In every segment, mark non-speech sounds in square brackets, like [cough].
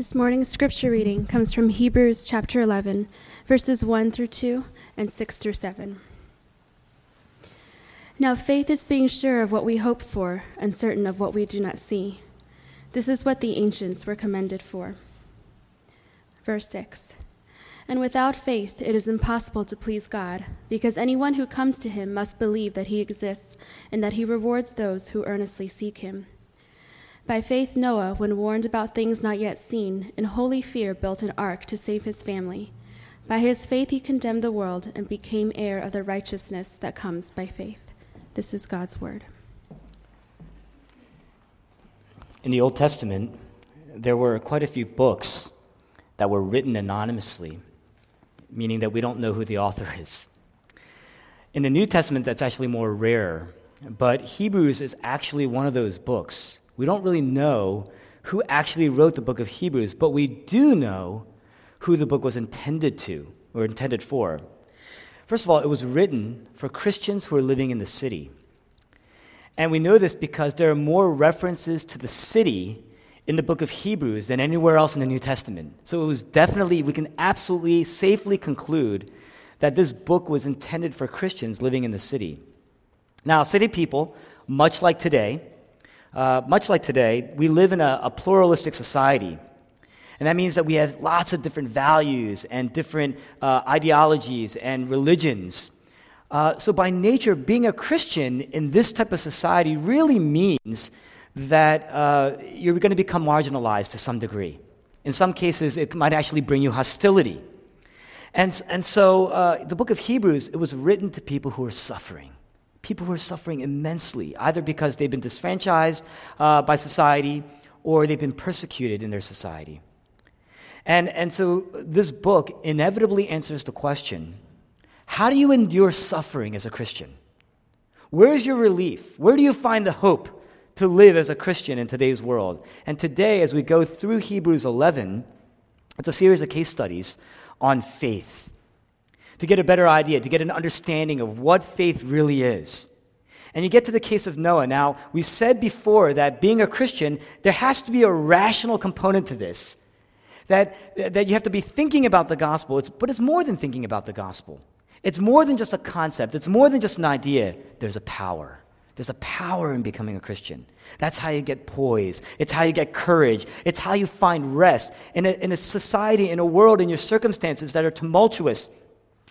This morning's scripture reading comes from Hebrews chapter 11, verses 1 through 2 and 6 through 7. Now, faith is being sure of what we hope for and certain of what we do not see. This is what the ancients were commended for. Verse 6 And without faith it is impossible to please God, because anyone who comes to him must believe that he exists and that he rewards those who earnestly seek him. By faith, Noah, when warned about things not yet seen, in holy fear built an ark to save his family. By his faith, he condemned the world and became heir of the righteousness that comes by faith. This is God's word. In the Old Testament, there were quite a few books that were written anonymously, meaning that we don't know who the author [laughs] is. In the New Testament, that's actually more rare, but Hebrews is actually one of those books we don't really know who actually wrote the book of Hebrews, but we do know who the book was intended to or intended for. First of all, it was written for Christians who are living in the city. And we know this because there are more references to the city in the book of Hebrews than anywhere else in the New Testament. So it was definitely, we can absolutely safely conclude that this book was intended for Christians living in the city. Now, city people, much like today, uh, much like today, we live in a, a pluralistic society. And that means that we have lots of different values and different uh, ideologies and religions. Uh, so, by nature, being a Christian in this type of society really means that uh, you're going to become marginalized to some degree. In some cases, it might actually bring you hostility. And, and so, uh, the book of Hebrews, it was written to people who are suffering people who are suffering immensely, either because they've been disfranchised uh, by society or they've been persecuted in their society. And, and so this book inevitably answers the question how do you endure suffering as a Christian? Where is your relief? Where do you find the hope to live as a Christian in today's world? And today, as we go through Hebrews 11, it's a series of case studies on faith to get a better idea, to get an understanding of what faith really is. And you get to the case of Noah. Now, we said before that being a Christian, there has to be a rational component to this. That, that you have to be thinking about the gospel, it's, but it's more than thinking about the gospel. It's more than just a concept, it's more than just an idea. There's a power. There's a power in becoming a Christian. That's how you get poise. It's how you get courage. It's how you find rest. In a, in a society, in a world, in your circumstances that are tumultuous,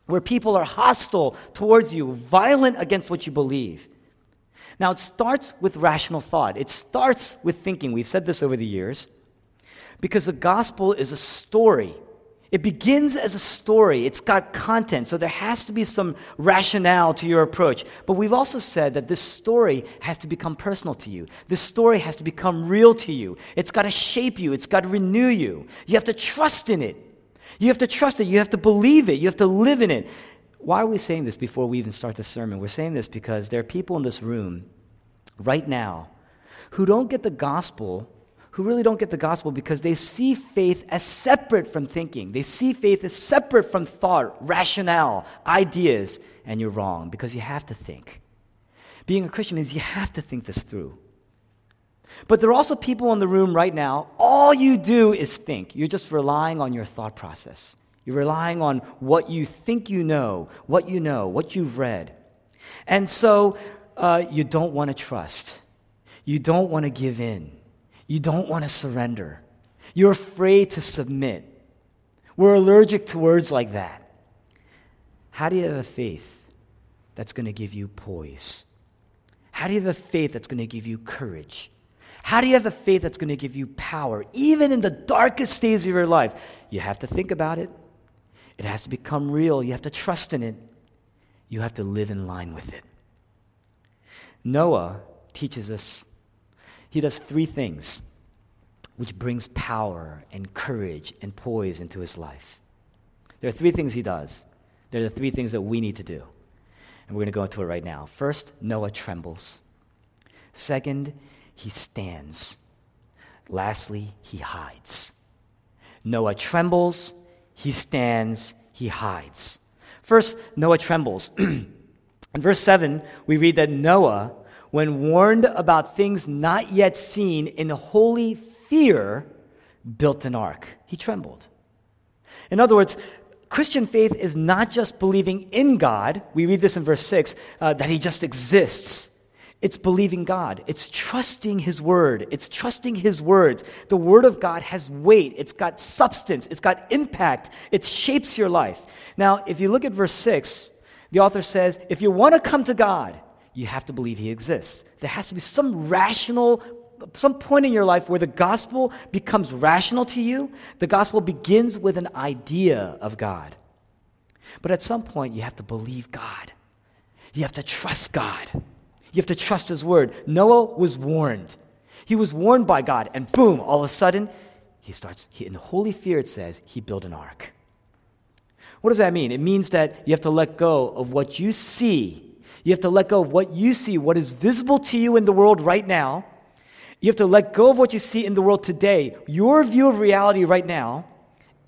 where people are hostile towards you, violent against what you believe. Now, it starts with rational thought, it starts with thinking. We've said this over the years. Because the gospel is a story. It begins as a story. It's got content, so there has to be some rationale to your approach. But we've also said that this story has to become personal to you. This story has to become real to you. It's got to shape you, it's got to renew you. You have to trust in it. You have to trust it. You have to believe it. You have to live in it. Why are we saying this before we even start the sermon? We're saying this because there are people in this room right now who don't get the gospel, who really don't get the gospel because they see faith as separate from thinking. They see faith as separate from thought, rationale, ideas, and you're wrong because you have to think. Being a Christian is you have to think this through. But there are also people in the room right now, all you do is think. You're just relying on your thought process. You're relying on what you think you know, what you know, what you've read. And so uh, you don't want to trust. You don't want to give in. You don't want to surrender. You're afraid to submit. We're allergic to words like that. How do you have a faith that's going to give you poise? How do you have a faith that's going to give you courage? How do you have a faith that's going to give you power, even in the darkest days of your life? You have to think about it. It has to become real. You have to trust in it. You have to live in line with it. Noah teaches us, he does three things which brings power and courage and poise into his life. There are three things he does. There are the three things that we need to do. And we're going to go into it right now. First, Noah trembles. Second, he stands. Lastly, he hides. Noah trembles, he stands, he hides. First, Noah trembles. [clears throat] In verse 7, we read that Noah, when warned about things not yet seen in holy fear, built an ark. He trembled. In other words, Christian faith is not just believing in God. We read this in verse 6 uh, that He just exists. It's believing God. It's trusting His Word. It's trusting His words. The Word of God has weight. It's got substance. It's got impact. It shapes your life. Now, if you look at verse 6, the author says, if you want to come to God, you have to believe He exists. There has to be some rational, some point in your life where the gospel becomes rational to you. The gospel begins with an idea of God. But at some point, you have to believe God. You have to trust God. You have to trust his word. Noah was warned. He was warned by God, and boom, all of a sudden, he starts, he, in holy fear, it says, he built an ark. What does that mean? It means that you have to let go of what you see. You have to let go of what you see, what is visible to you in the world right now. You have to let go of what you see in the world today, your view of reality right now,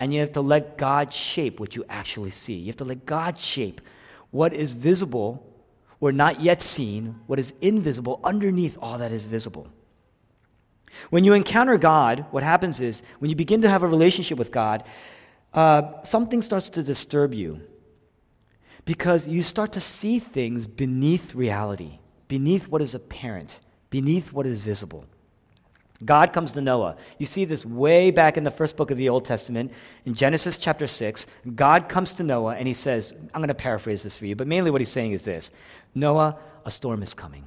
and you have to let God shape what you actually see. You have to let God shape what is visible or not yet seen, what is invisible underneath all that is visible. When you encounter God, what happens is when you begin to have a relationship with God, uh, something starts to disturb you because you start to see things beneath reality, beneath what is apparent, beneath what is visible. God comes to Noah. You see this way back in the first book of the Old Testament, in Genesis chapter 6. God comes to Noah and he says, I'm going to paraphrase this for you, but mainly what he's saying is this Noah, a storm is coming.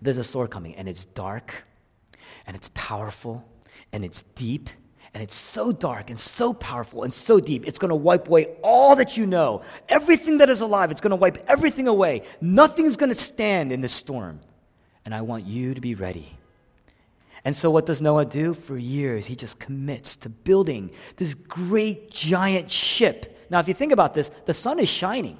There's a storm coming, and it's dark, and it's powerful, and it's deep, and it's so dark and so powerful and so deep, it's going to wipe away all that you know. Everything that is alive, it's going to wipe everything away. Nothing's going to stand in this storm. And I want you to be ready. And so, what does Noah do? For years, he just commits to building this great giant ship. Now, if you think about this, the sun is shining.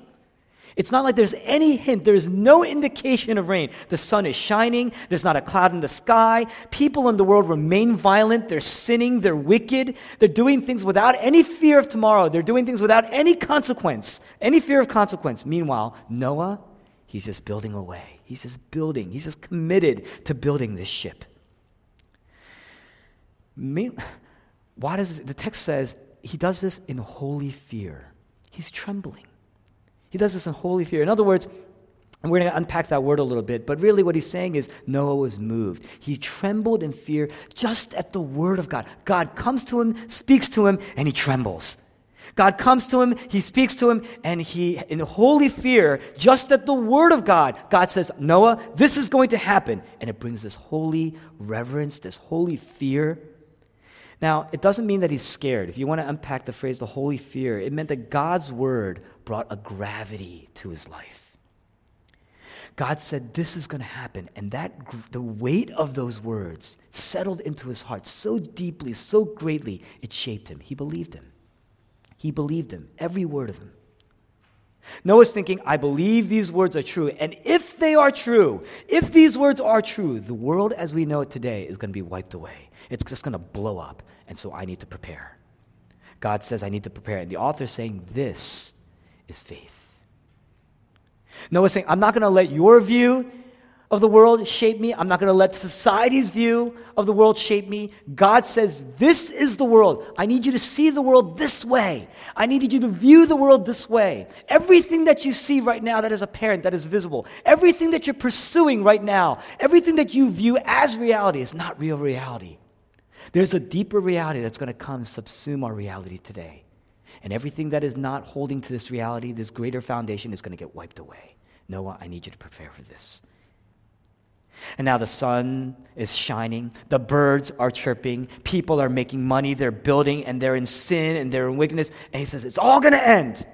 It's not like there's any hint, there's no indication of rain. The sun is shining, there's not a cloud in the sky. People in the world remain violent, they're sinning, they're wicked, they're doing things without any fear of tomorrow, they're doing things without any consequence, any fear of consequence. Meanwhile, Noah, he's just building away. He's just building, he's just committed to building this ship. Why does the text says he does this in holy fear? He's trembling. He does this in holy fear. In other words, and we're going to unpack that word a little bit, but really what he's saying is Noah was moved. He trembled in fear just at the word of God. God comes to him, speaks to him, and he trembles. God comes to him, he speaks to him, and he, in holy fear, just at the word of God, God says, Noah, this is going to happen. And it brings this holy reverence, this holy fear. Now, it doesn't mean that he's scared. If you want to unpack the phrase the holy fear, it meant that God's word brought a gravity to his life. God said, This is going to happen. And that, the weight of those words settled into his heart so deeply, so greatly, it shaped him. He believed him. He believed him, every word of him. Noah's thinking, I believe these words are true. And if they are true, if these words are true, the world as we know it today is going to be wiped away. It's just going to blow up. And so I need to prepare. God says, I need to prepare. And the author is saying, This is faith. Noah's saying, I'm not going to let your view of the world shape me. I'm not going to let society's view of the world shape me. God says, This is the world. I need you to see the world this way. I needed you to view the world this way. Everything that you see right now that is apparent, that is visible, everything that you're pursuing right now, everything that you view as reality is not real reality. There's a deeper reality that's going to come and subsume our reality today. And everything that is not holding to this reality, this greater foundation, is going to get wiped away. Noah, I need you to prepare for this. And now the sun is shining, the birds are chirping, people are making money, they're building, and they're in sin and they're in wickedness. And he says, It's all going to end.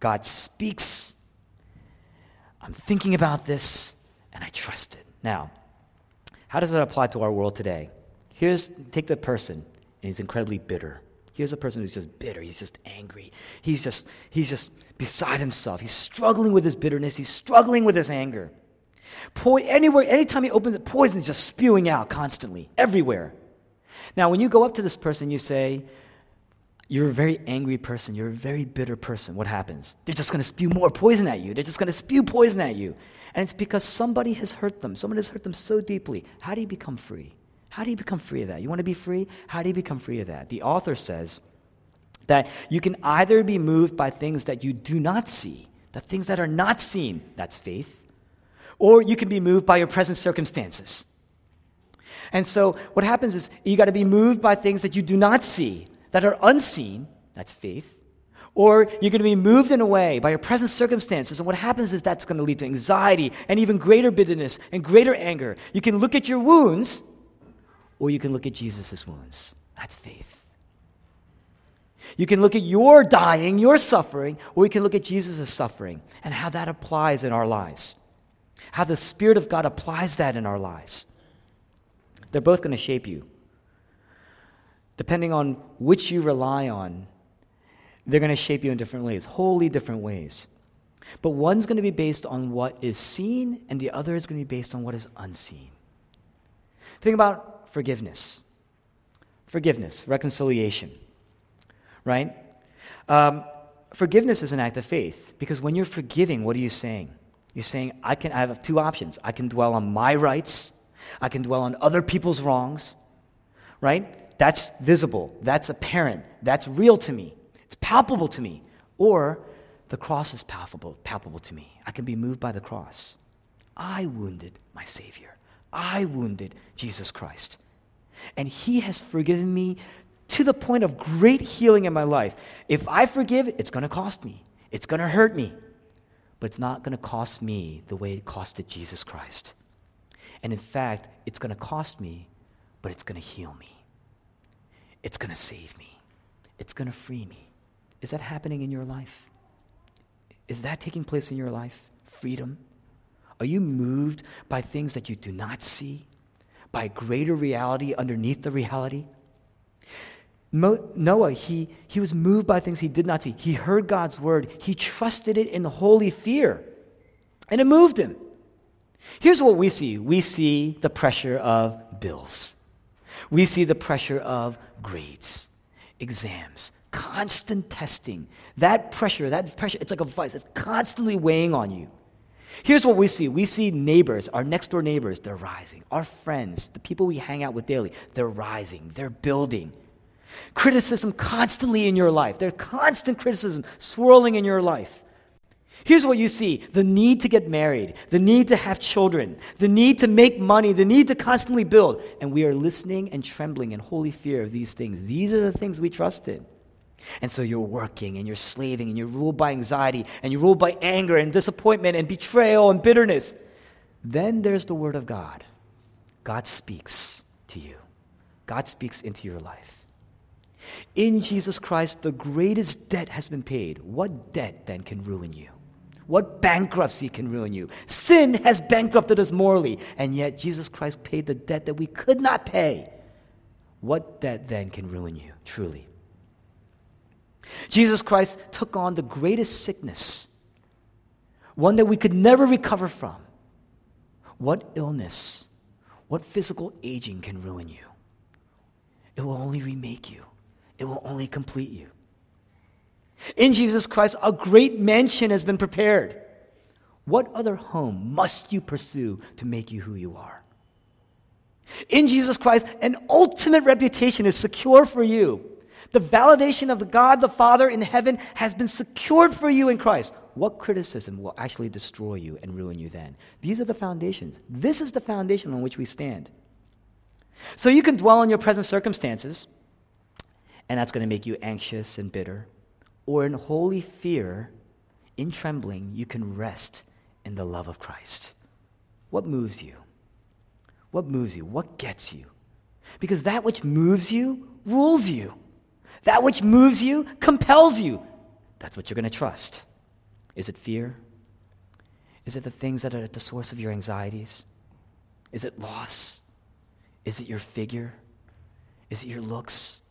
God speaks. I'm thinking about this, and I trust it. Now, how does that apply to our world today? Here's, take the person, and he's incredibly bitter. Here's a person who's just bitter. He's just angry. He's just, he's just beside himself. He's struggling with his bitterness. He's struggling with his anger. Po- anywhere, anytime he opens it, poison is just spewing out constantly, everywhere. Now, when you go up to this person, you say, You're a very angry person. You're a very bitter person. What happens? They're just going to spew more poison at you. They're just going to spew poison at you. And it's because somebody has hurt them. Someone has hurt them so deeply. How do you become free? How do you become free of that? You want to be free? How do you become free of that? The author says that you can either be moved by things that you do not see, the things that are not seen, that's faith, or you can be moved by your present circumstances. And so what happens is you got to be moved by things that you do not see, that are unseen, that's faith. Or you're going to be moved in a way by your present circumstances. And what happens is that's going to lead to anxiety and even greater bitterness and greater anger. You can look at your wounds, or you can look at Jesus' wounds. That's faith. You can look at your dying, your suffering, or you can look at Jesus' suffering and how that applies in our lives. How the Spirit of God applies that in our lives. They're both going to shape you. Depending on which you rely on, they're going to shape you in different ways, wholly different ways. But one's going to be based on what is seen, and the other is going to be based on what is unseen. Think about forgiveness. Forgiveness, reconciliation, right? Um, forgiveness is an act of faith because when you're forgiving, what are you saying? You're saying, I, can, I have two options. I can dwell on my rights, I can dwell on other people's wrongs, right? That's visible, that's apparent, that's real to me. It's palpable to me. Or the cross is palpable, palpable to me. I can be moved by the cross. I wounded my Savior. I wounded Jesus Christ. And He has forgiven me to the point of great healing in my life. If I forgive, it's going to cost me, it's going to hurt me, but it's not going to cost me the way it costed Jesus Christ. And in fact, it's going to cost me, but it's going to heal me. It's going to save me. It's going to free me. Is that happening in your life? Is that taking place in your life? Freedom? Are you moved by things that you do not see? By greater reality underneath the reality? Mo- Noah, he, he was moved by things he did not see. He heard God's word, he trusted it in holy fear, and it moved him. Here's what we see we see the pressure of bills, we see the pressure of grades, exams, constant testing. That pressure, that pressure, it's like a vice. It's constantly weighing on you. Here's what we see we see neighbors, our next door neighbors, they're rising. Our friends, the people we hang out with daily, they're rising, they're building. Criticism constantly in your life. There's constant criticism swirling in your life. Here's what you see the need to get married, the need to have children, the need to make money, the need to constantly build. And we are listening and trembling in holy fear of these things. These are the things we trust in. And so you're working and you're slaving and you're ruled by anxiety and you're ruled by anger and disappointment and betrayal and bitterness. Then there's the Word of God. God speaks to you, God speaks into your life. In Jesus Christ, the greatest debt has been paid. What debt then can ruin you? What bankruptcy can ruin you? Sin has bankrupted us morally, and yet Jesus Christ paid the debt that we could not pay. What debt then can ruin you, truly? Jesus Christ took on the greatest sickness, one that we could never recover from. What illness, what physical aging can ruin you? It will only remake you, it will only complete you. In Jesus Christ, a great mansion has been prepared. What other home must you pursue to make you who you are? In Jesus Christ, an ultimate reputation is secure for you. The validation of the God the Father in heaven has been secured for you in Christ. What criticism will actually destroy you and ruin you then? These are the foundations. This is the foundation on which we stand. So you can dwell on your present circumstances, and that's going to make you anxious and bitter. Or in holy fear, in trembling, you can rest in the love of Christ. What moves you? What moves you? What gets you? Because that which moves you rules you. That which moves you compels you. That's what you're going to trust. Is it fear? Is it the things that are at the source of your anxieties? Is it loss? Is it your figure? Is it your looks?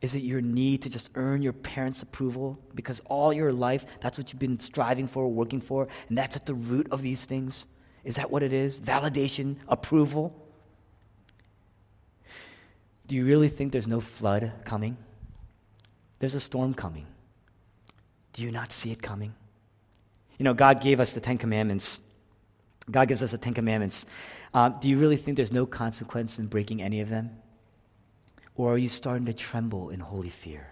Is it your need to just earn your parents' approval? Because all your life, that's what you've been striving for, working for, and that's at the root of these things? Is that what it is? Validation, approval? Do you really think there's no flood coming? There's a storm coming. Do you not see it coming? You know, God gave us the Ten Commandments God gives us the Ten Commandments. Uh, do you really think there's no consequence in breaking any of them? Or are you starting to tremble in holy fear?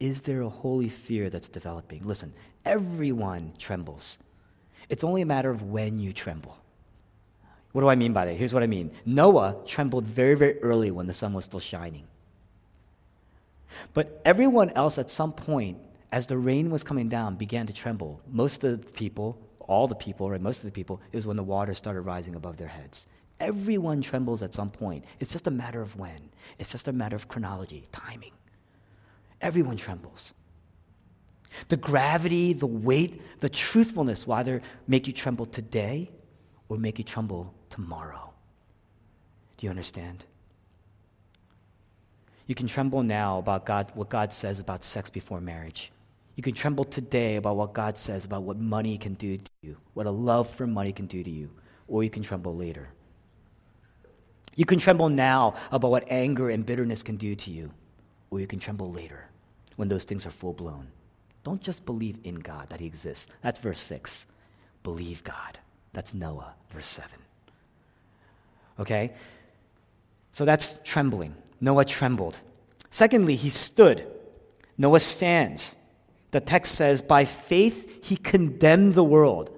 Is there a holy fear that's developing? Listen, everyone trembles. It's only a matter of when you tremble. What do I mean by that? Here's what I mean Noah trembled very, very early when the sun was still shining. But everyone else at some point, as the rain was coming down, began to tremble. Most of the people, all the people, or most of the people, it was when the water started rising above their heads. Everyone trembles at some point. It's just a matter of when, it's just a matter of chronology, timing. Everyone trembles. The gravity, the weight, the truthfulness will either make you tremble today or make you tremble tomorrow. Do you understand? You can tremble now about God, what God says about sex before marriage. You can tremble today about what God says about what money can do to you, what a love for money can do to you, or you can tremble later. You can tremble now about what anger and bitterness can do to you, or you can tremble later when those things are full blown. Don't just believe in God that He exists. That's verse 6. Believe God. That's Noah, verse 7. Okay? So that's trembling. Noah trembled. Secondly, he stood. Noah stands. The text says, by faith he condemned the world.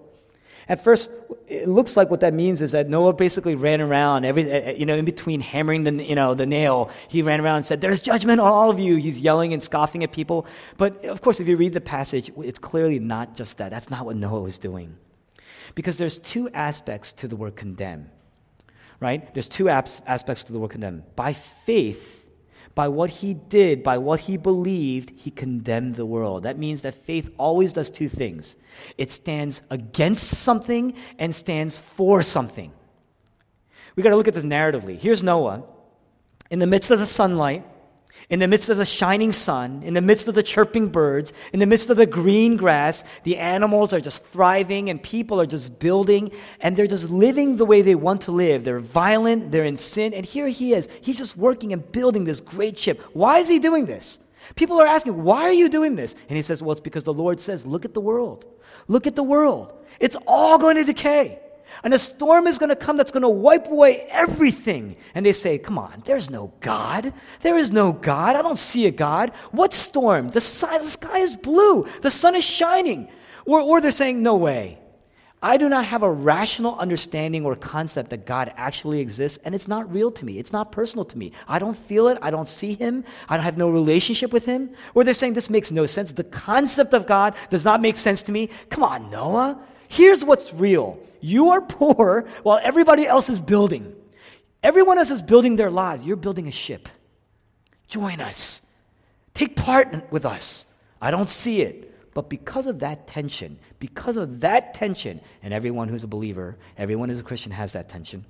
At first, it looks like what that means is that Noah basically ran around, every, eh, eh, you know, in between hammering the, you know, the nail, he ran around and said, There's judgment on all of you. He's yelling and scoffing at people. But of course, if you read the passage, it's clearly not just that. That's not what Noah was doing. Because there's two aspects to the word condemn, right? There's two aspects to the word condemn. By faith, by what he did, by what he believed, he condemned the world. That means that faith always does two things it stands against something and stands for something. We got to look at this narratively. Here's Noah in the midst of the sunlight in the midst of the shining sun, in the midst of the chirping birds, in the midst of the green grass, the animals are just thriving and people are just building and they're just living the way they want to live. They're violent, they're in sin, and here he is. He's just working and building this great ship. Why is he doing this? People are asking, Why are you doing this? And he says, Well, it's because the Lord says, Look at the world. Look at the world. It's all going to decay. And a storm is going to come that's going to wipe away everything. And they say, Come on, there's no God. There is no God. I don't see a God. What storm? The, sky, the sky is blue, the sun is shining. Or, or they're saying, No way. I do not have a rational understanding or concept that God actually exists, and it's not real to me. It's not personal to me. I don't feel it. I don't see Him. I don't have no relationship with Him. Or they're saying this makes no sense. The concept of God does not make sense to me. Come on, Noah. Here's what's real you are poor while everybody else is building. Everyone else is building their lives. You're building a ship. Join us. Take part with us. I don't see it. But because of that tension, because of that tension, and everyone who's a believer, everyone who's a Christian has that tension,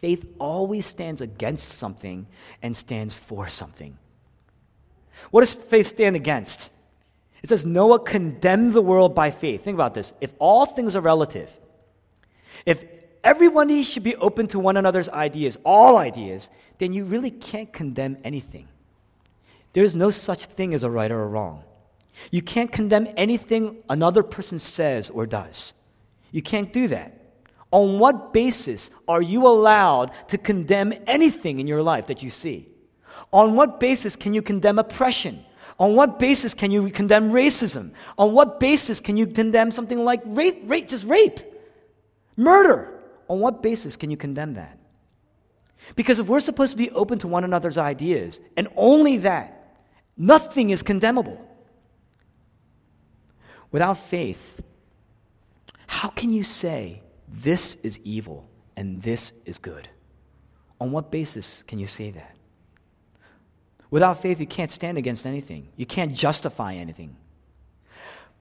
faith always stands against something and stands for something. What does faith stand against? It says Noah condemned the world by faith. Think about this. If all things are relative, if everybody should be open to one another's ideas, all ideas, then you really can't condemn anything. There's no such thing as a right or a wrong. You can't condemn anything another person says or does. You can't do that. On what basis are you allowed to condemn anything in your life that you see? On what basis can you condemn oppression? On what basis can you condemn racism? On what basis can you condemn something like rape, rape just rape? Murder. On what basis can you condemn that? Because if we're supposed to be open to one another's ideas, and only that, nothing is condemnable. Without faith, how can you say this is evil and this is good? On what basis can you say that? Without faith, you can't stand against anything, you can't justify anything.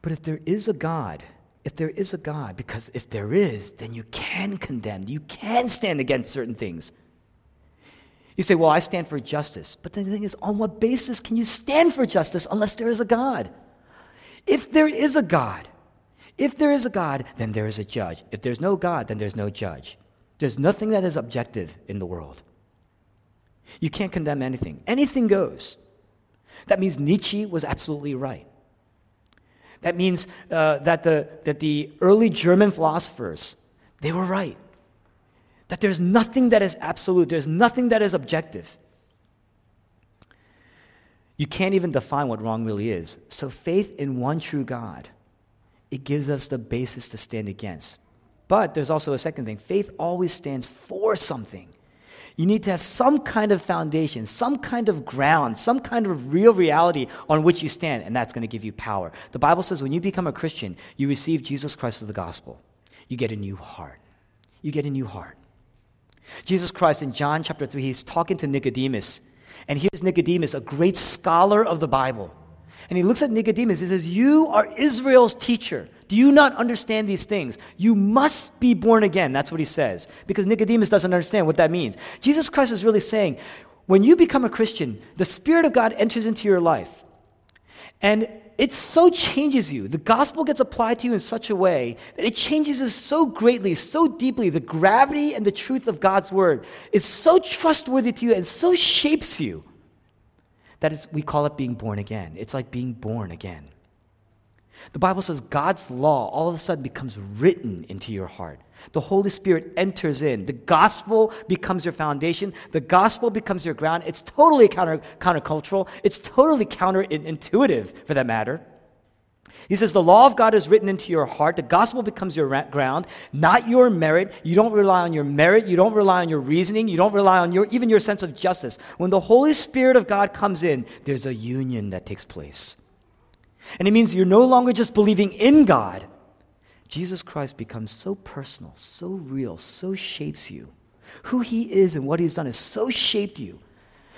But if there is a God, if there is a God, because if there is, then you can condemn, you can stand against certain things. You say, Well, I stand for justice. But the thing is, on what basis can you stand for justice unless there is a God? If there is a God, if there is a God, then there is a judge. If there's no God, then there's no judge. There's nothing that is objective in the world. You can't condemn anything. Anything goes. That means Nietzsche was absolutely right. That means uh, that, the, that the early German philosophers They were right. That there's nothing that is absolute, there's nothing that is objective. You can't even define what wrong really is. So, faith in one true God, it gives us the basis to stand against. But there's also a second thing faith always stands for something. You need to have some kind of foundation, some kind of ground, some kind of real reality on which you stand, and that's going to give you power. The Bible says when you become a Christian, you receive Jesus Christ for the gospel. You get a new heart. You get a new heart. Jesus Christ in John chapter 3, he's talking to Nicodemus. And here's Nicodemus, a great scholar of the Bible. And he looks at Nicodemus. He says, You are Israel's teacher. Do you not understand these things? You must be born again. That's what he says. Because Nicodemus doesn't understand what that means. Jesus Christ is really saying, when you become a Christian, the Spirit of God enters into your life. And it so changes you. The gospel gets applied to you in such a way that it changes us so greatly, so deeply. The gravity and the truth of God's word is so trustworthy to you and so shapes you that we call it being born again. It's like being born again. The Bible says God's law all of a sudden becomes written into your heart. The Holy Spirit enters in. The gospel becomes your foundation. The gospel becomes your ground. It's totally counter, countercultural. It's totally counterintuitive, for that matter. He says, The law of God is written into your heart. The gospel becomes your ground, not your merit. You don't rely on your merit. You don't rely on your reasoning. You don't rely on your, even your sense of justice. When the Holy Spirit of God comes in, there's a union that takes place. And it means you're no longer just believing in God, Jesus Christ becomes so personal, so real, so shapes you. Who he is and what he's done has so shaped you.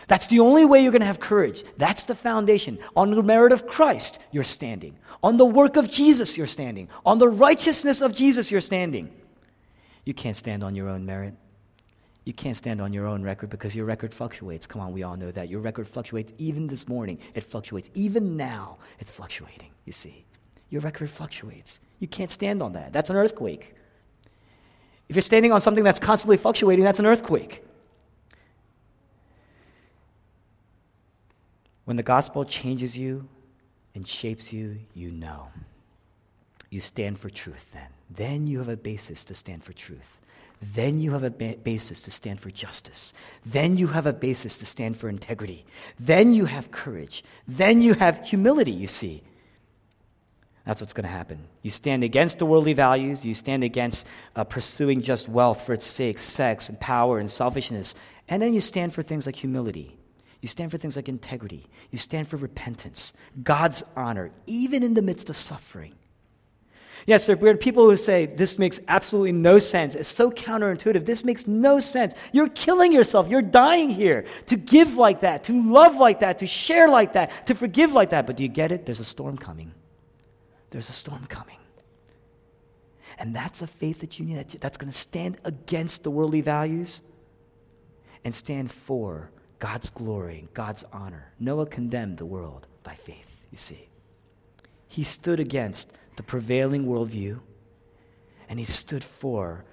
That's the only way you're going to have courage. That's the foundation. On the merit of Christ, you're standing. On the work of Jesus, you're standing. On the righteousness of Jesus, you're standing. You can't stand on your own merit. You can't stand on your own record because your record fluctuates. Come on, we all know that. Your record fluctuates even this morning. It fluctuates. Even now, it's fluctuating, you see. Your record fluctuates. You can't stand on that. That's an earthquake. If you're standing on something that's constantly fluctuating, that's an earthquake. When the gospel changes you and shapes you, you know. You stand for truth then. Then you have a basis to stand for truth. Then you have a ba- basis to stand for justice. Then you have a basis to stand for integrity. Then you have courage. Then you have humility, you see. That's what's going to happen. You stand against the worldly values. You stand against uh, pursuing just wealth for its sake, sex and power and selfishness. And then you stand for things like humility. You stand for things like integrity. You stand for repentance, God's honor, even in the midst of suffering. Yes, there are people who say this makes absolutely no sense. It's so counterintuitive. This makes no sense. You're killing yourself. You're dying here to give like that, to love like that, to share like that, to forgive like that. But do you get it? There's a storm coming there's a storm coming. And that's a faith that you need that's going to stand against the worldly values and stand for God's glory, and God's honor. Noah condemned the world by faith, you see. He stood against the prevailing worldview and he stood for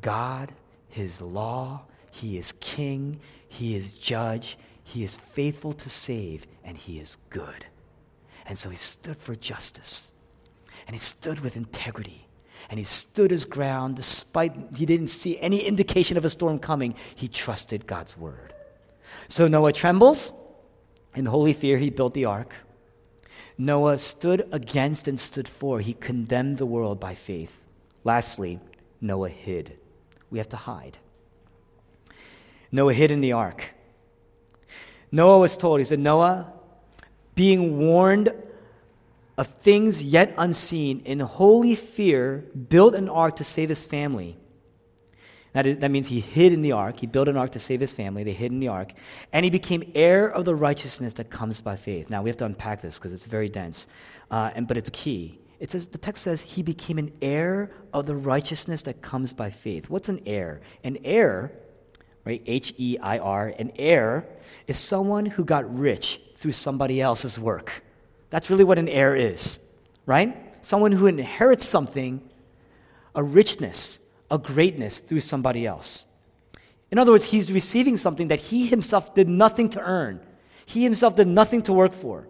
God, his law. He is king, he is judge, he is faithful to save, and he is good. And so he stood for justice. And he stood with integrity. And he stood his ground despite he didn't see any indication of a storm coming. He trusted God's word. So Noah trembles. In holy fear, he built the ark. Noah stood against and stood for. He condemned the world by faith. Lastly, Noah hid. We have to hide. Noah hid in the ark. Noah was told, he said, Noah, being warned of things yet unseen, in holy fear, built an ark to save his family. That, is, that means he hid in the ark. He built an ark to save his family. They hid in the ark. And he became heir of the righteousness that comes by faith. Now, we have to unpack this because it's very dense, uh, and, but it's key. It says, the text says he became an heir of the righteousness that comes by faith. What's an heir? An heir, right? H E I R, an heir is someone who got rich through somebody else's work. That's really what an heir is, right? Someone who inherits something, a richness, a greatness through somebody else. In other words, he's receiving something that he himself did nothing to earn. He himself did nothing to work for.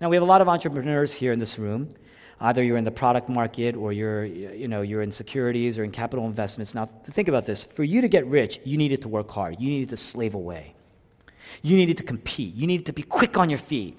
Now, we have a lot of entrepreneurs here in this room. Either you're in the product market or you're, you know, you're in securities or in capital investments. Now, think about this. For you to get rich, you needed to work hard. You needed to slave away. You needed to compete. You needed to be quick on your feet.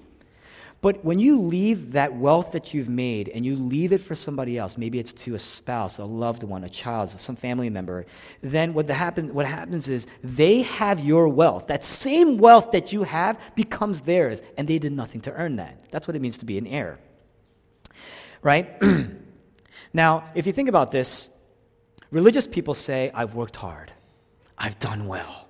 But when you leave that wealth that you've made and you leave it for somebody else, maybe it's to a spouse, a loved one, a child, some family member, then what, the happen, what happens is they have your wealth. That same wealth that you have becomes theirs, and they did nothing to earn that. That's what it means to be an heir. Right? [clears throat] now, if you think about this, religious people say, I've worked hard, I've done well.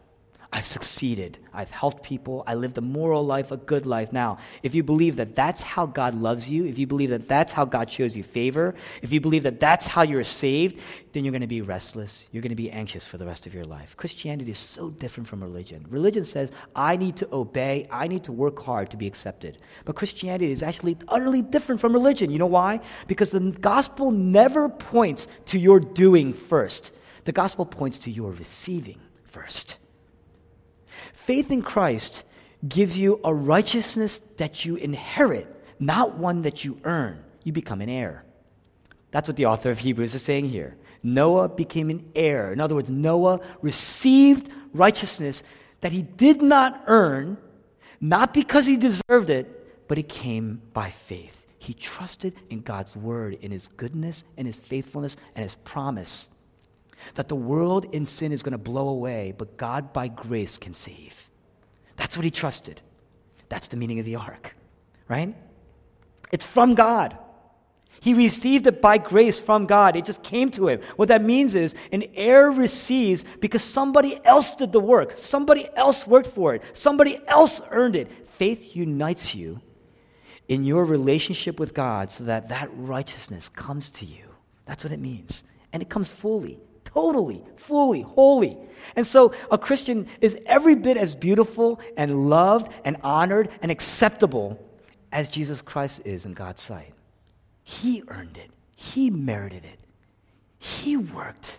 I've succeeded. I've helped people. I lived a moral life, a good life. Now, if you believe that that's how God loves you, if you believe that that's how God shows you favor, if you believe that that's how you're saved, then you're going to be restless. You're going to be anxious for the rest of your life. Christianity is so different from religion. Religion says, I need to obey, I need to work hard to be accepted. But Christianity is actually utterly different from religion. You know why? Because the gospel never points to your doing first, the gospel points to your receiving first. Faith in Christ gives you a righteousness that you inherit, not one that you earn. You become an heir. That's what the author of Hebrews is saying here. Noah became an heir. In other words, Noah received righteousness that he did not earn, not because he deserved it, but it came by faith. He trusted in God's word, in his goodness, and his faithfulness, and his promise that the world in sin is going to blow away, but God by grace can save. That's what he trusted. That's the meaning of the ark, right? It's from God. He received it by grace from God. It just came to him. What that means is an heir receives because somebody else did the work. Somebody else worked for it. Somebody else earned it. Faith unites you in your relationship with God so that that righteousness comes to you. That's what it means. And it comes fully totally, fully, wholly. And so a Christian is every bit as beautiful and loved and honored and acceptable as Jesus Christ is in God's sight. He earned it, He merited it, He worked,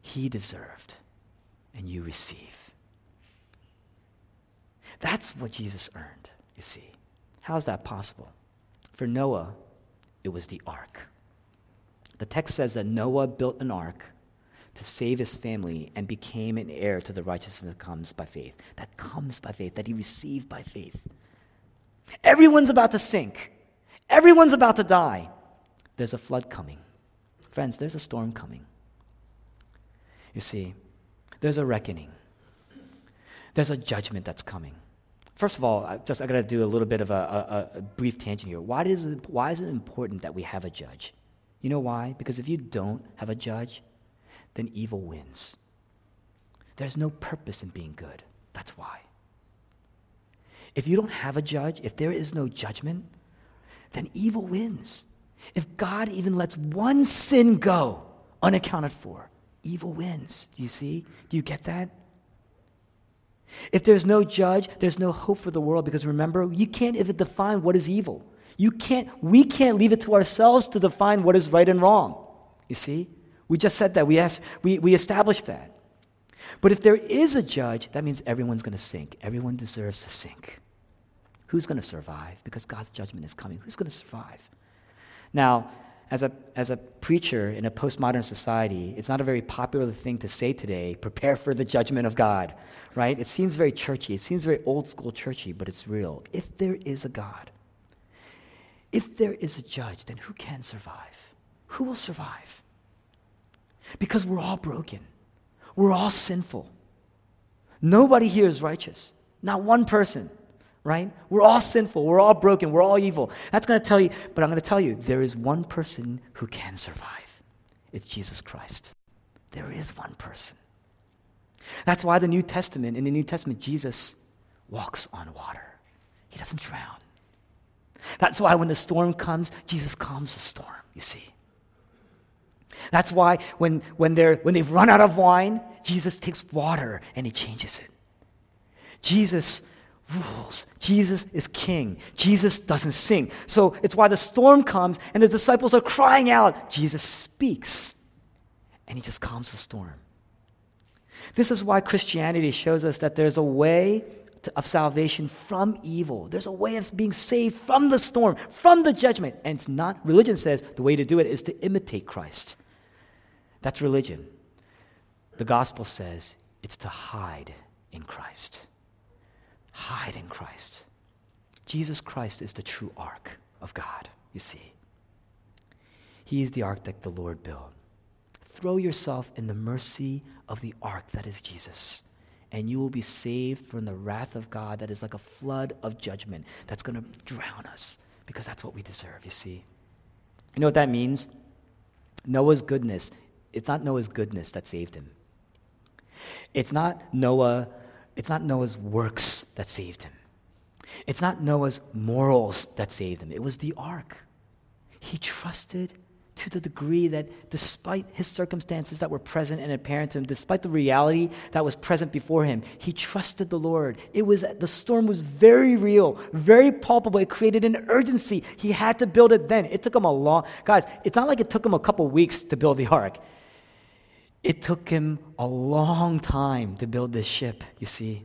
He deserved, and you receive. That's what Jesus earned, you see. How is that possible? For Noah, it was the ark. The text says that Noah built an ark to save his family and became an heir to the righteousness that comes by faith. That comes by faith, that he received by faith. Everyone's about to sink, everyone's about to die. There's a flood coming. Friends, there's a storm coming. You see, there's a reckoning, there's a judgment that's coming. First of all, I just I got to do a little bit of a, a, a brief tangent here. Why, does it, why is it important that we have a judge? You know why? Because if you don't have a judge, then evil wins. There's no purpose in being good. That's why. If you don't have a judge, if there is no judgment, then evil wins. If God even lets one sin go unaccounted for, evil wins. Do you see? Do you get that? If there's no judge, there's no hope for the world because remember, you can't even define what is evil. You can't, we can't leave it to ourselves to define what is right and wrong. You see? We just said that. We, asked, we, we established that. But if there is a judge, that means everyone's going to sink. Everyone deserves to sink. Who's going to survive? Because God's judgment is coming. Who's going to survive? Now, as a, as a preacher in a postmodern society, it's not a very popular thing to say today prepare for the judgment of God, right? It seems very churchy. It seems very old school churchy, but it's real. If there is a God, if there is a judge, then who can survive? Who will survive? Because we're all broken, we're all sinful. Nobody here is righteous, not one person, right? We're all sinful, we're all broken, we're all evil. That's going to tell you, but I'm going to tell you, there is one person who can survive. It's Jesus Christ. There is one person. That's why the New Testament, in the New Testament, Jesus walks on water. He doesn't drown. That's why when the storm comes, Jesus calms the storm, you see. That's why when, when, they're, when they've run out of wine, Jesus takes water and he changes it. Jesus rules. Jesus is king. Jesus doesn't sing. So it's why the storm comes and the disciples are crying out. Jesus speaks and he just calms the storm. This is why Christianity shows us that there's a way of salvation from evil. There's a way of being saved from the storm, from the judgment. And it's not, religion says the way to do it is to imitate Christ. That's religion. The gospel says it's to hide in Christ. Hide in Christ. Jesus Christ is the true ark of God, you see. He is the ark that the Lord built. Throw yourself in the mercy of the ark that is Jesus and you will be saved from the wrath of God that is like a flood of judgment that's going to drown us because that's what we deserve, you see. You know what that means? Noah's goodness, it's not Noah's goodness that saved him. It's not Noah, it's not Noah's works that saved him. It's not Noah's morals that saved him. It was the ark. He trusted to the degree that despite his circumstances that were present and apparent to him, despite the reality that was present before him, he trusted the Lord. It was the storm was very real, very palpable. It created an urgency. He had to build it then. It took him a long guys, it's not like it took him a couple weeks to build the ark. It took him a long time to build this ship, you see.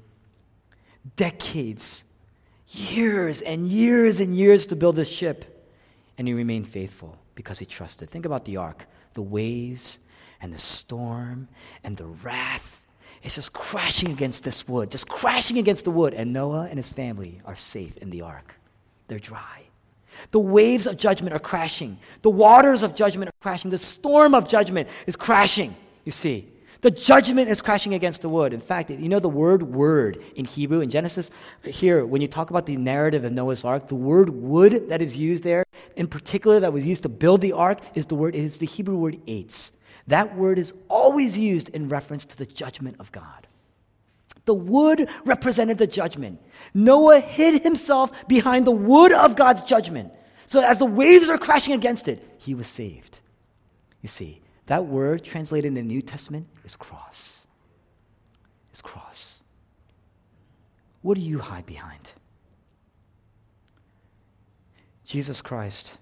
Decades, years and years and years to build this ship. And he remained faithful because he trusted. Think about the ark the waves and the storm and the wrath. It's just crashing against this wood, just crashing against the wood. And Noah and his family are safe in the ark. They're dry. The waves of judgment are crashing. The waters of judgment are crashing. The storm of judgment is crashing, you see. The judgment is crashing against the wood. In fact, you know the word word in Hebrew, in Genesis, here, when you talk about the narrative of Noah's ark, the word wood that is used there, in particular that was used to build the ark, is the word, is the Hebrew word eitz. That word is always used in reference to the judgment of God. The wood represented the judgment. Noah hid himself behind the wood of God's judgment. So as the waves are crashing against it, he was saved. You see, that word translated in the New Testament is cross. Is cross. What do you hide behind? Jesus Christ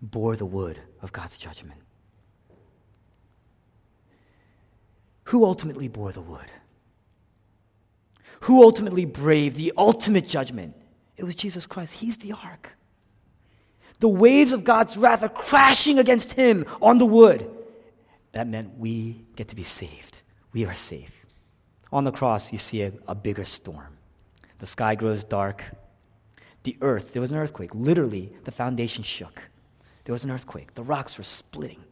bore the wood of God's judgment. Who ultimately bore the wood? Who ultimately braved the ultimate judgment? It was Jesus Christ. He's the ark. The waves of God's wrath are crashing against him on the wood. That meant we get to be saved. We are safe. On the cross, you see a, a bigger storm. The sky grows dark. The earth, there was an earthquake. Literally, the foundation shook. There was an earthquake. The rocks were splitting.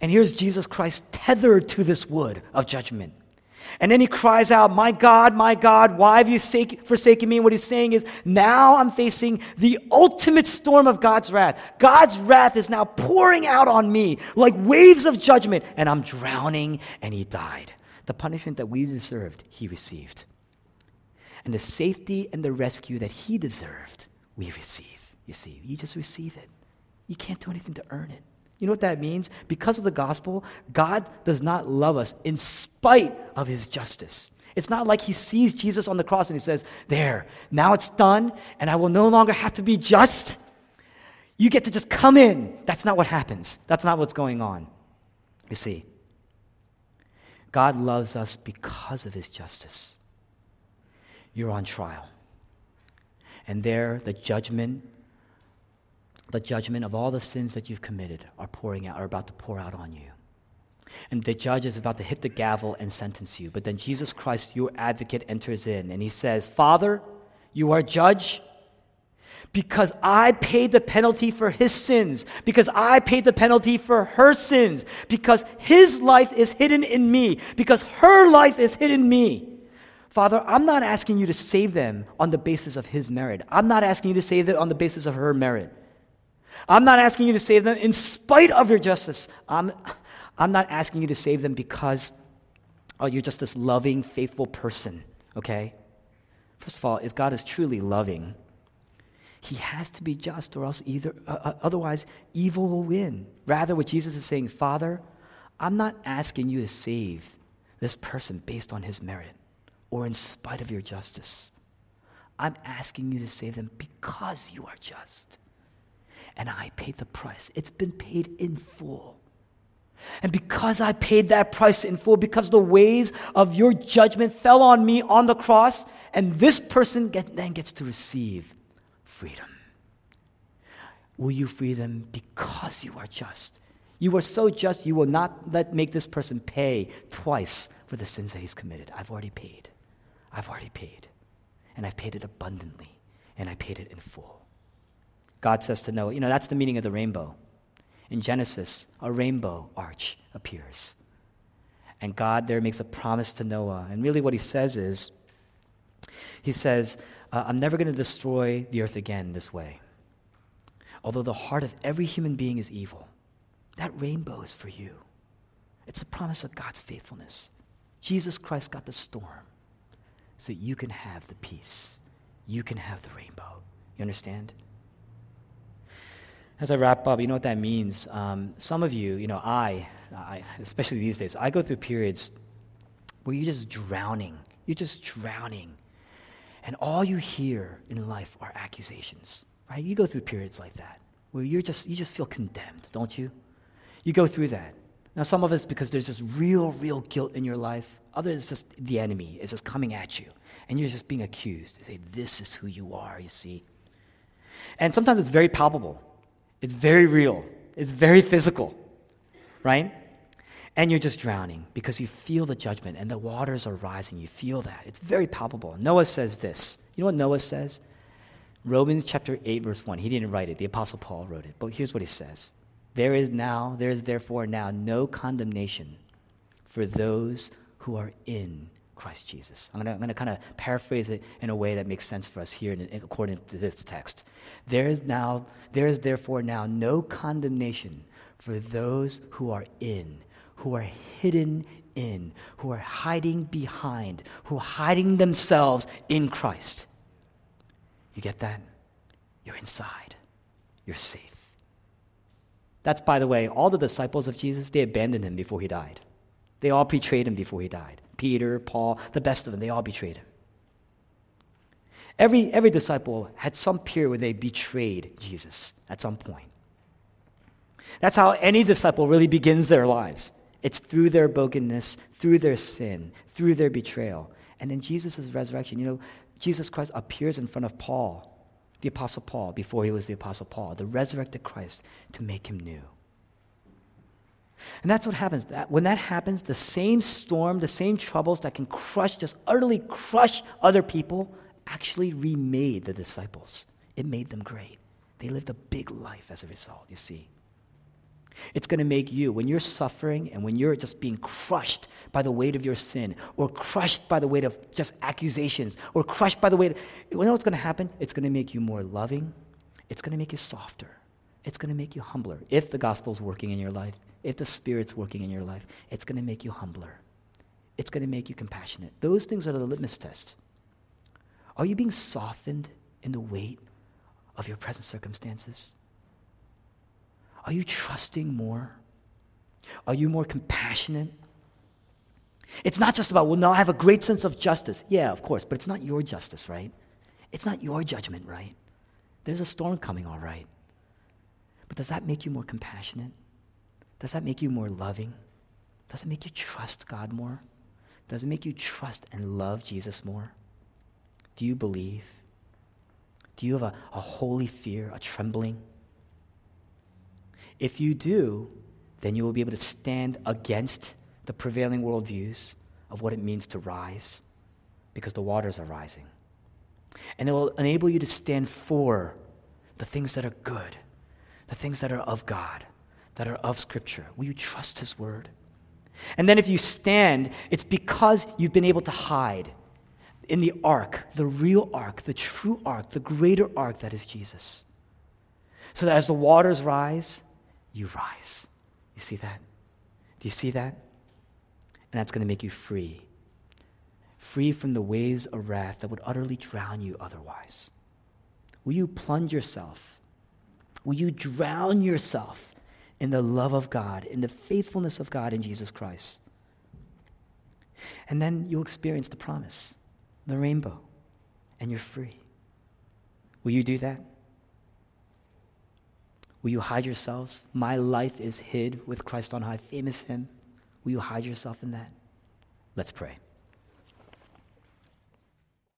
And here's Jesus Christ tethered to this wood of judgment. And then he cries out, My God, my God, why have you forsaken me? And what he's saying is, Now I'm facing the ultimate storm of God's wrath. God's wrath is now pouring out on me like waves of judgment, and I'm drowning, and he died. The punishment that we deserved, he received. And the safety and the rescue that he deserved, we receive. You see, you just receive it. You can't do anything to earn it. You know what that means? Because of the gospel, God does not love us in spite of his justice. It's not like he sees Jesus on the cross and he says, There, now it's done, and I will no longer have to be just. You get to just come in. That's not what happens. That's not what's going on. You see, God loves us because of his justice. You're on trial. And there, the judgment the judgment of all the sins that you've committed are pouring out, are about to pour out on you. And the judge is about to hit the gavel and sentence you. But then Jesus Christ, your advocate, enters in and he says, Father, you are judge because I paid the penalty for his sins, because I paid the penalty for her sins, because his life is hidden in me, because her life is hidden in me. Father, I'm not asking you to save them on the basis of his merit. I'm not asking you to save them on the basis of her merit. I'm not asking you to save them in spite of your justice. I'm, I'm not asking you to save them because oh, you're just this loving, faithful person, okay? First of all, if God is truly loving, he has to be just, or else either, uh, uh otherwise evil will win. Rather, what Jesus is saying, Father, I'm not asking you to save this person based on his merit or in spite of your justice. I'm asking you to save them because you are just and I paid the price. It's been paid in full. And because I paid that price in full, because the waves of your judgment fell on me on the cross, and this person get, then gets to receive freedom. Will you free them because you are just? You are so just, you will not let make this person pay twice for the sins that he's committed. I've already paid. I've already paid. And I've paid it abundantly, and I paid it in full. God says to Noah, you know, that's the meaning of the rainbow. In Genesis, a rainbow arch appears. And God there makes a promise to Noah. And really, what he says is, he says, uh, I'm never going to destroy the earth again this way. Although the heart of every human being is evil, that rainbow is for you. It's a promise of God's faithfulness. Jesus Christ got the storm so you can have the peace. You can have the rainbow. You understand? As I wrap up, you know what that means? Um, some of you, you know, I, I, especially these days, I go through periods where you're just drowning. You're just drowning. And all you hear in life are accusations, right? You go through periods like that where you're just, you just feel condemned, don't you? You go through that. Now, some of it's because there's just real, real guilt in your life. Others, it's just the enemy is just coming at you. And you're just being accused. They say, This is who you are, you see. And sometimes it's very palpable. It's very real, it's very physical, right? And you're just drowning because you feel the judgment and the waters are rising. You feel that. It's very palpable. Noah says this. You know what Noah says? Romans chapter 8, verse 1. He didn't write it, the Apostle Paul wrote it. But here's what he says There is now, there is therefore now no condemnation for those who are in Christ Jesus. I'm going to kind of paraphrase it in a way that makes sense for us here in, according to this text. There is now, there is therefore now no condemnation for those who are in, who are hidden in, who are hiding behind, who are hiding themselves in Christ. You get that? You're inside. You're safe. That's, by the way, all the disciples of Jesus, they abandoned him before he died. They all betrayed him before he died. Peter, Paul, the best of them, they all betrayed him. Every, every disciple had some period where they betrayed Jesus at some point. That's how any disciple really begins their lives. It's through their brokenness, through their sin, through their betrayal. And then Jesus' resurrection, you know, Jesus Christ appears in front of Paul, the Apostle Paul, before he was the Apostle Paul, the resurrected Christ, to make him new. And that's what happens. When that happens, the same storm, the same troubles that can crush, just utterly crush other people, actually remade the disciples. It made them great. They lived a big life as a result, you see. It's going to make you, when you're suffering and when you're just being crushed by the weight of your sin, or crushed by the weight of just accusations, or crushed by the weight, you know what's going to happen? It's going to make you more loving. It's going to make you softer. It's going to make you humbler if the gospel is working in your life if the Spirit's working in your life, it's going to make you humbler. It's going to make you compassionate. Those things are the litmus test. Are you being softened in the weight of your present circumstances? Are you trusting more? Are you more compassionate? It's not just about, well, no, I have a great sense of justice. Yeah, of course, but it's not your justice, right? It's not your judgment, right? There's a storm coming, all right. But does that make you more compassionate? Does that make you more loving? Does it make you trust God more? Does it make you trust and love Jesus more? Do you believe? Do you have a, a holy fear, a trembling? If you do, then you will be able to stand against the prevailing worldviews of what it means to rise because the waters are rising. And it will enable you to stand for the things that are good, the things that are of God, that are of Scripture? Will you trust His Word? And then if you stand, it's because you've been able to hide in the ark, the real ark, the true ark, the greater ark that is Jesus. So that as the waters rise, you rise. You see that? Do you see that? And that's going to make you free. Free from the waves of wrath that would utterly drown you otherwise. Will you plunge yourself? Will you drown yourself in the love of God, in the faithfulness of God in Jesus Christ. And then you'll experience the promise, the rainbow, and you're free. Will you do that? Will you hide yourselves? My life is hid with Christ on high. Famous hymn. Will you hide yourself in that? Let's pray.